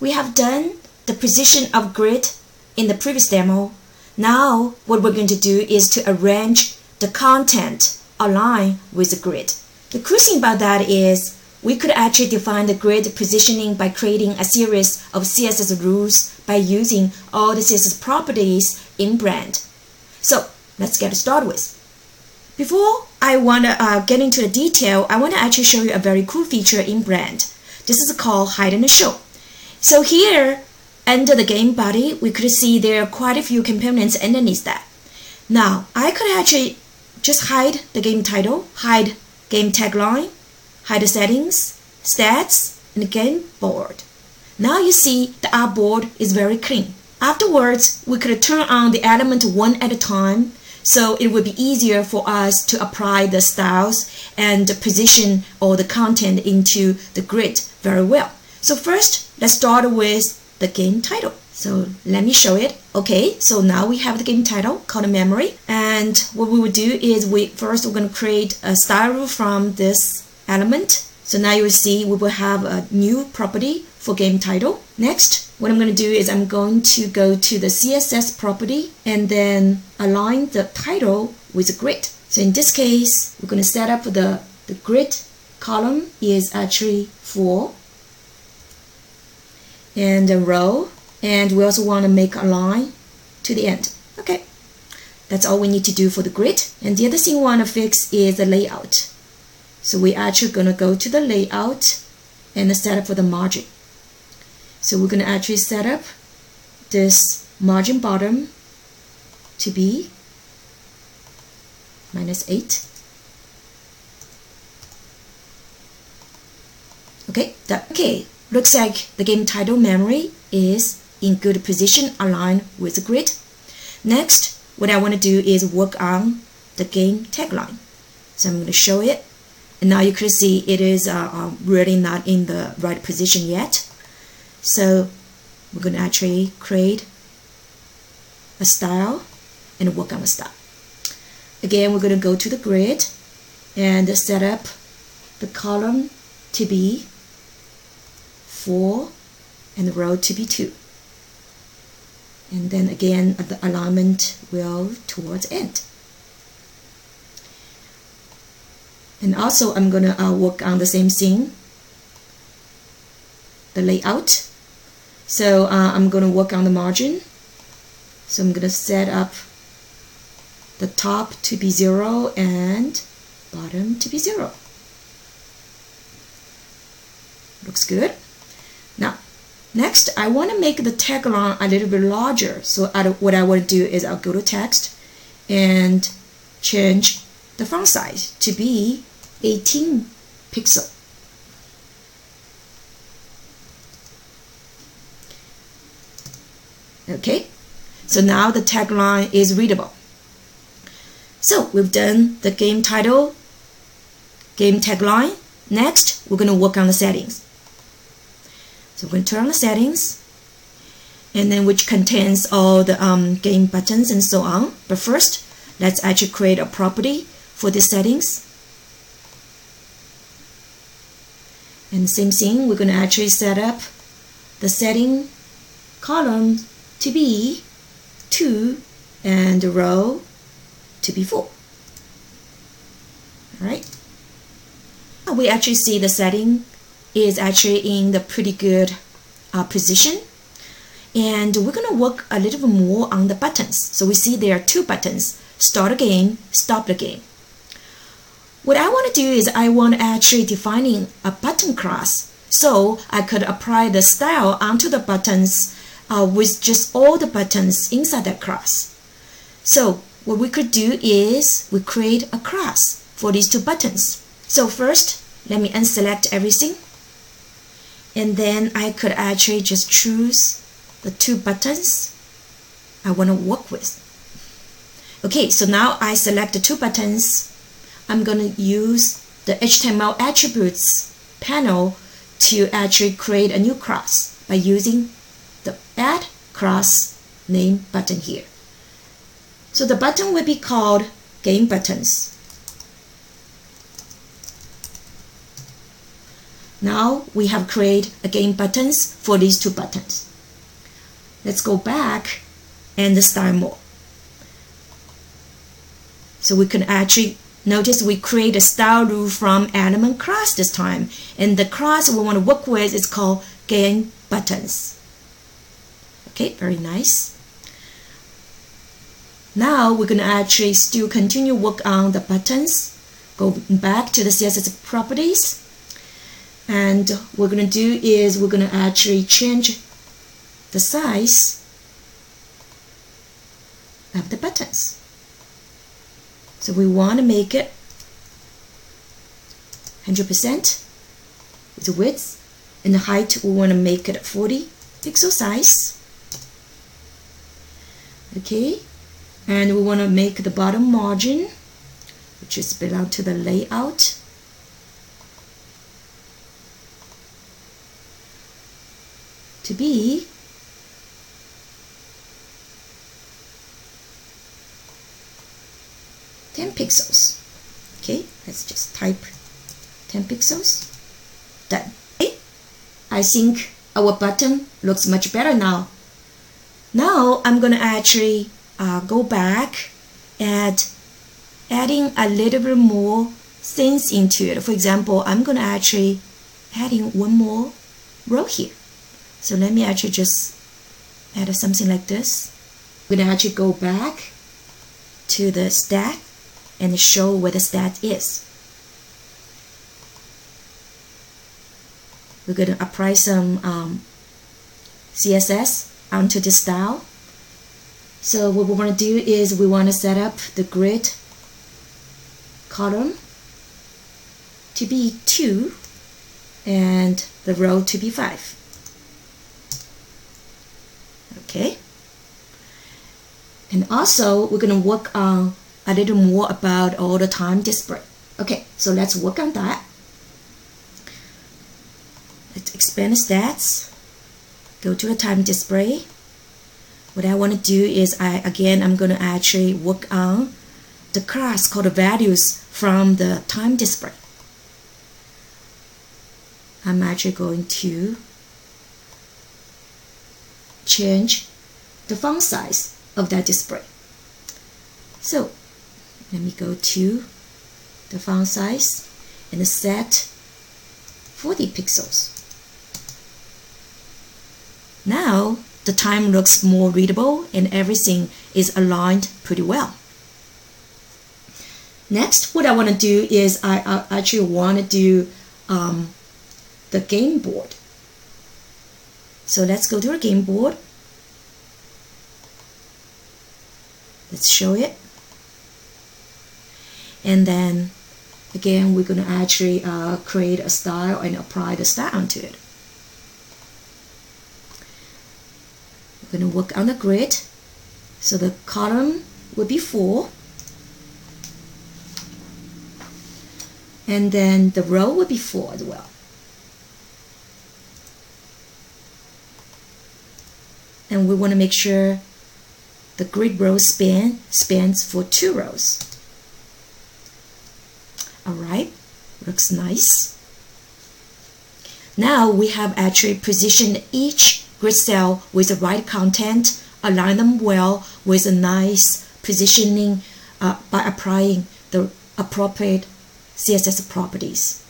we have done the position of grid in the previous demo. Now what we're going to do is to arrange the content align with the grid. The cool thing about that is we could actually define the grid positioning by creating a series of CSS rules by using all the CSS properties in Blend. So let's get started with. Before I want to uh, get into the detail, I want to actually show you a very cool feature in Blend. This is called Hide and Show. So here, under the game body, we could see there are quite a few components underneath that. Now, I could actually just hide the game title, hide game tagline, hide the settings, stats, and the game board. Now you see the artboard is very clean. Afterwards, we could turn on the element one at a time so it would be easier for us to apply the styles and position all the content into the grid very well. So first, let's start with the game title. So let me show it. Okay, so now we have the game title called memory. And what we will do is we first we're going to create a style rule from this element. So now you will see we will have a new property for game title. Next, what I'm going to do is I'm going to go to the CSS property and then align the title with the grid. So in this case, we're going to set up the, the grid column is actually 4 and the row and we also want to make a line to the end. Okay, that's all we need to do for the grid. And the other thing we want to fix is the layout. So we're actually going to go to the layout and set up for the margin. So we're going to actually set up this margin bottom to be minus 8. Okay, that, okay, looks like the game title memory is in good position aligned with the grid. Next, what I want to do is work on the game tagline. So I'm going to show it. And now you can see it is uh, uh, really not in the right position yet. So we're going to actually create a style and work on the style. Again, we're going to go to the grid and set up the column to be 4 and the row to be 2 and then again the alignment will towards end. And also I'm gonna uh, work on the same thing the layout. So uh, I'm gonna work on the margin. So I'm gonna set up the top to be zero and bottom to be zero. Looks good Next, I want to make the tagline a little bit larger. So I, what I want to do is I'll go to text and change the font size to be 18 pixel. Okay, so now the tagline is readable. So we've done the game title, game tagline. Next, we're going to work on the settings. So we're going to turn on the settings and then which contains all the um, game buttons and so on. But first, let's actually create a property for the settings. And same thing, we're going to actually set up the setting column to be 2 and the row to be 4. Alright. We actually see the setting is actually in the pretty good uh, position. And we're to work a little bit more on the buttons. So we see there are two buttons, start a game, stop the game. What I want to do is I want to actually defining a button class so I could apply the style onto the buttons uh, with just all the buttons inside that class. So what we could do is we create a class for these two buttons. So first, let me unselect everything and then I could actually just choose the two buttons I want to work with. Okay, so now I select the two buttons. I'm going to use the HTML attributes panel to actually create a new class by using the add class name button here. So the button will be called game buttons. Now we have created again buttons for these two buttons. Let's go back and style more. So we can actually notice we create a style rule from element class this time. And the class we want to work with is called game buttons. Okay, very nice. Now we're going to actually still continue work on the buttons. Go back to the CSS properties. And what we're going to do is we're going to actually change the size of the buttons. So we want to make it 100% with the width and the height we want to make it 40 pixel size. Okay, and we want to make the bottom margin which is belong to the layout to be ten pixels okay let's just type 10 pixels done I think our button looks much better now now I'm gonna actually uh, go back and adding a little bit more things into it. For example, I'm gonna actually adding one more row here. So let me actually just add something like this. I'm gonna actually go back to the stat and show where the stat is. We're gonna apply some um, CSS onto the style. So what we want to do is we want to set up the grid column to be 2 and the row to be 5. Okay. And also we're going to work on a little more about all the time display. Okay, so let's work on that. Let's expand the stats go to the time display what I want to do is I again I'm going to actually work on the class called values from the time display I'm actually going to change the font size of that display so let me go to the font size and set 40 pixels now the time looks more readable and everything is aligned pretty well. Next, what I want to do is I, I actually want to do um, the game board. So let's go to our game board. Let's show it. And then again, we're going to actually uh, create a style and apply the style onto it. We're going to work on the grid. So the column will be 4. And then the row will be 4 as well. And we want to make sure the grid row span spans for two rows. Alright, looks nice. Now we have actually positioned each grid cell with the right content, align them well with a nice positioning uh, by applying the appropriate CSS properties.